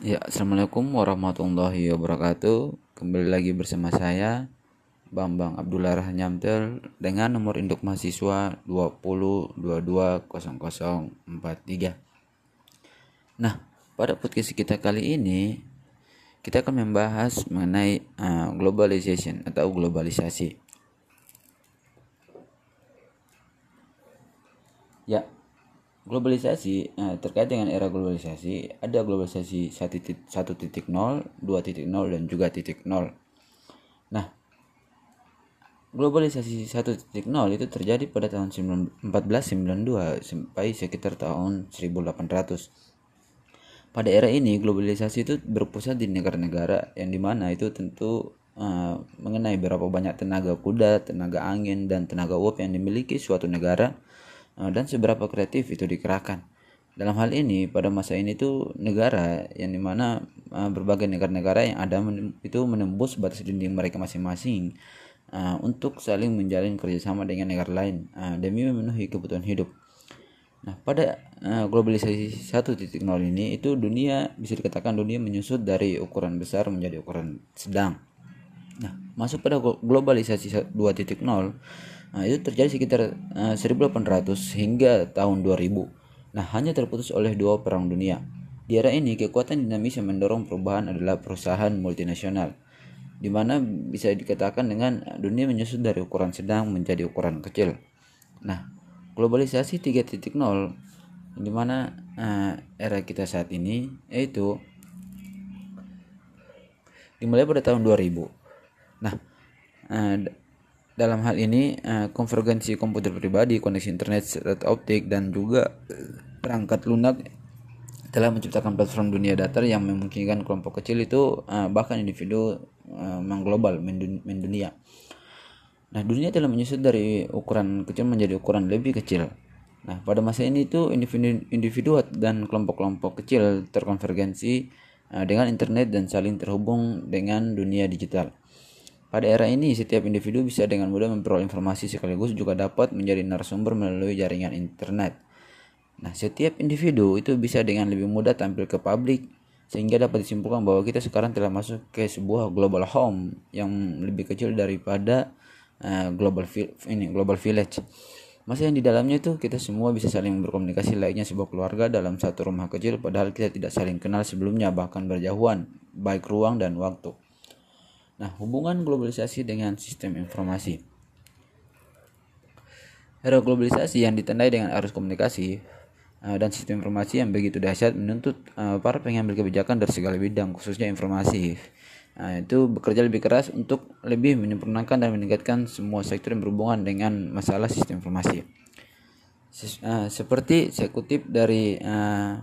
Ya, Assalamualaikum warahmatullahi wabarakatuh. Kembali lagi bersama saya Bambang Abdullah Rahanyamtel dengan nomor induk mahasiswa 20220043. Nah, pada podcast kita kali ini kita akan membahas mengenai uh, globalization atau globalisasi. Ya, globalisasi eh, terkait dengan era globalisasi ada globalisasi 1.0, 2.0 dan juga titik nol. Nah, globalisasi 1.0 itu terjadi pada tahun 1492 sampai sekitar tahun 1800. Pada era ini globalisasi itu berpusat di negara-negara yang di mana itu tentu uh, mengenai berapa banyak tenaga kuda, tenaga angin, dan tenaga uap yang dimiliki suatu negara dan seberapa kreatif itu dikerahkan. Dalam hal ini pada masa ini tuh negara yang di mana uh, berbagai negara-negara yang ada itu menembus batas dinding mereka masing-masing uh, untuk saling menjalin kerjasama dengan negara lain demi memenuhi kebutuhan hidup. Nah pada uh, globalisasi 1.0 ini itu dunia bisa dikatakan dunia menyusut dari ukuran besar menjadi ukuran sedang. Nah masuk pada globalisasi 2.0 Nah, itu terjadi sekitar uh, eh, 1800 hingga tahun 2000. Nah, hanya terputus oleh dua perang dunia. Di era ini, kekuatan dinamis yang mendorong perubahan adalah perusahaan multinasional, di mana bisa dikatakan dengan dunia menyusut dari ukuran sedang menjadi ukuran kecil. Nah, globalisasi 3.0 di mana uh, era kita saat ini yaitu dimulai pada tahun 2000. Nah, uh, dalam hal ini, uh, konvergensi komputer pribadi, koneksi internet serat optik, dan juga perangkat lunak telah menciptakan platform dunia datar yang memungkinkan kelompok kecil itu bahkan individu mengglobal mendunia. Nah, dunia telah menyusut dari ukuran kecil menjadi ukuran lebih kecil. Nah, pada masa ini itu individu, individu dan kelompok-kelompok kecil terkonvergensi dengan internet dan saling terhubung dengan dunia digital. Pada era ini, setiap individu bisa dengan mudah memperoleh informasi sekaligus juga dapat menjadi narasumber melalui jaringan internet. Nah, setiap individu itu bisa dengan lebih mudah tampil ke publik sehingga dapat disimpulkan bahwa kita sekarang telah masuk ke sebuah global home yang lebih kecil daripada uh, global ini global village. Masa yang di dalamnya itu kita semua bisa saling berkomunikasi layaknya sebuah keluarga dalam satu rumah kecil padahal kita tidak saling kenal sebelumnya bahkan berjauhan baik ruang dan waktu. Nah, hubungan globalisasi dengan sistem informasi. Era globalisasi yang ditandai dengan arus komunikasi uh, dan sistem informasi yang begitu dahsyat menuntut uh, para pengambil kebijakan dari segala bidang, khususnya informasi. Uh, itu bekerja lebih keras untuk lebih menyempurnakan dan meningkatkan semua sektor yang berhubungan dengan masalah sistem informasi. Uh, seperti saya kutip dari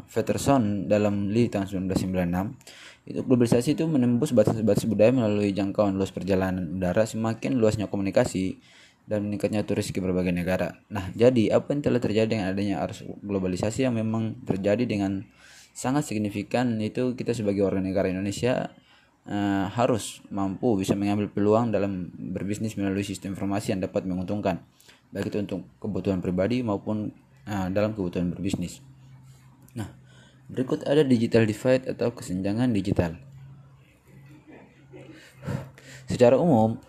Peterson dalam Lee tahun 1996 itu globalisasi itu menembus batas-batas budaya melalui jangkauan luas perjalanan udara semakin luasnya komunikasi dan meningkatnya turis ke berbagai negara. Nah, jadi apa yang telah terjadi dengan adanya arus globalisasi yang memang terjadi dengan sangat signifikan itu kita sebagai warga negara Indonesia uh, harus mampu bisa mengambil peluang dalam berbisnis melalui sistem informasi yang dapat menguntungkan baik itu untuk kebutuhan pribadi maupun uh, dalam kebutuhan berbisnis. Berikut ada digital divide atau kesenjangan digital. Secara umum,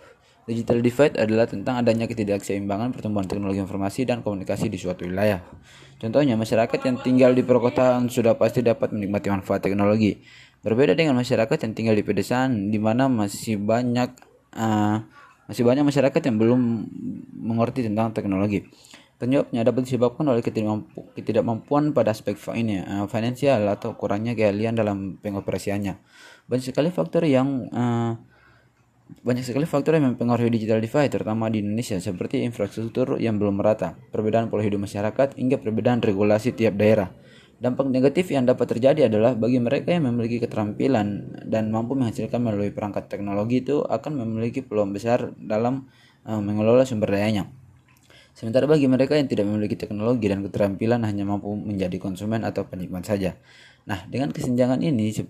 digital divide adalah tentang adanya ketidakseimbangan pertumbuhan teknologi informasi dan komunikasi di suatu wilayah. Contohnya, masyarakat yang tinggal di perkotaan sudah pasti dapat menikmati manfaat teknologi. Berbeda dengan masyarakat yang tinggal di pedesaan, di mana masih banyak uh, masih banyak masyarakat yang belum mengerti tentang teknologi. Penyebabnya dapat disebabkan oleh ketidakmampuan pada aspek uh, finansial atau kurangnya keahlian dalam pengoperasiannya. Banyak sekali faktor yang uh, banyak sekali faktor yang mempengaruhi digital divide terutama di Indonesia seperti infrastruktur yang belum merata, perbedaan pola hidup masyarakat hingga perbedaan regulasi tiap daerah. Dampak negatif yang dapat terjadi adalah bagi mereka yang memiliki keterampilan dan mampu menghasilkan melalui perangkat teknologi itu akan memiliki peluang besar dalam uh, mengelola sumber dayanya. Sementara bagi mereka yang tidak memiliki teknologi dan keterampilan hanya mampu menjadi konsumen atau penikmat saja. Nah, dengan kesenjangan ini itu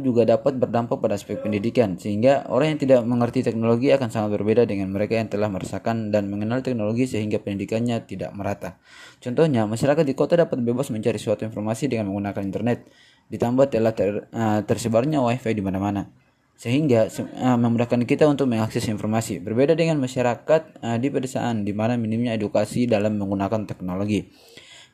juga dapat berdampak pada aspek pendidikan sehingga orang yang tidak mengerti teknologi akan sangat berbeda dengan mereka yang telah merasakan dan mengenal teknologi sehingga pendidikannya tidak merata. Contohnya, masyarakat di kota dapat bebas mencari suatu informasi dengan menggunakan internet ditambah telah ter, uh, tersebarnya wifi di mana-mana sehingga uh, memudahkan kita untuk mengakses informasi. Berbeda dengan masyarakat uh, di pedesaan di mana minimnya edukasi dalam menggunakan teknologi.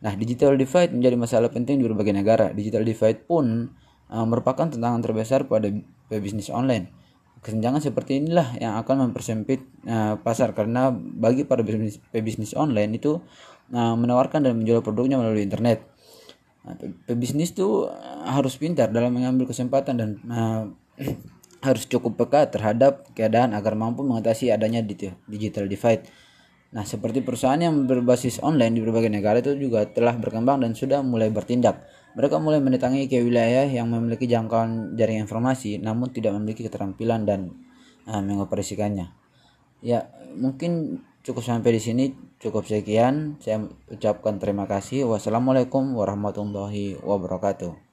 Nah digital divide menjadi masalah penting di berbagai negara. Digital divide pun uh, merupakan tantangan terbesar pada bisnis online. Kesenjangan seperti inilah yang akan mempersempit uh, pasar. Karena bagi para bisnis pebisnis online itu uh, menawarkan dan menjual produknya melalui internet. Nah, pebisnis eh, harus pintar dalam mengambil kesempatan dan uh, harus cukup peka terhadap keadaan agar mampu mengatasi adanya digital divide. Nah, seperti perusahaan yang berbasis online di berbagai negara itu juga telah berkembang dan sudah mulai bertindak. Mereka mulai mendatangi ke wilayah yang memiliki jangkauan jaringan informasi namun tidak memiliki keterampilan dan uh, mengoperasikannya. Ya, mungkin cukup sampai di sini cukup sekian saya ucapkan terima kasih wassalamualaikum warahmatullahi wabarakatuh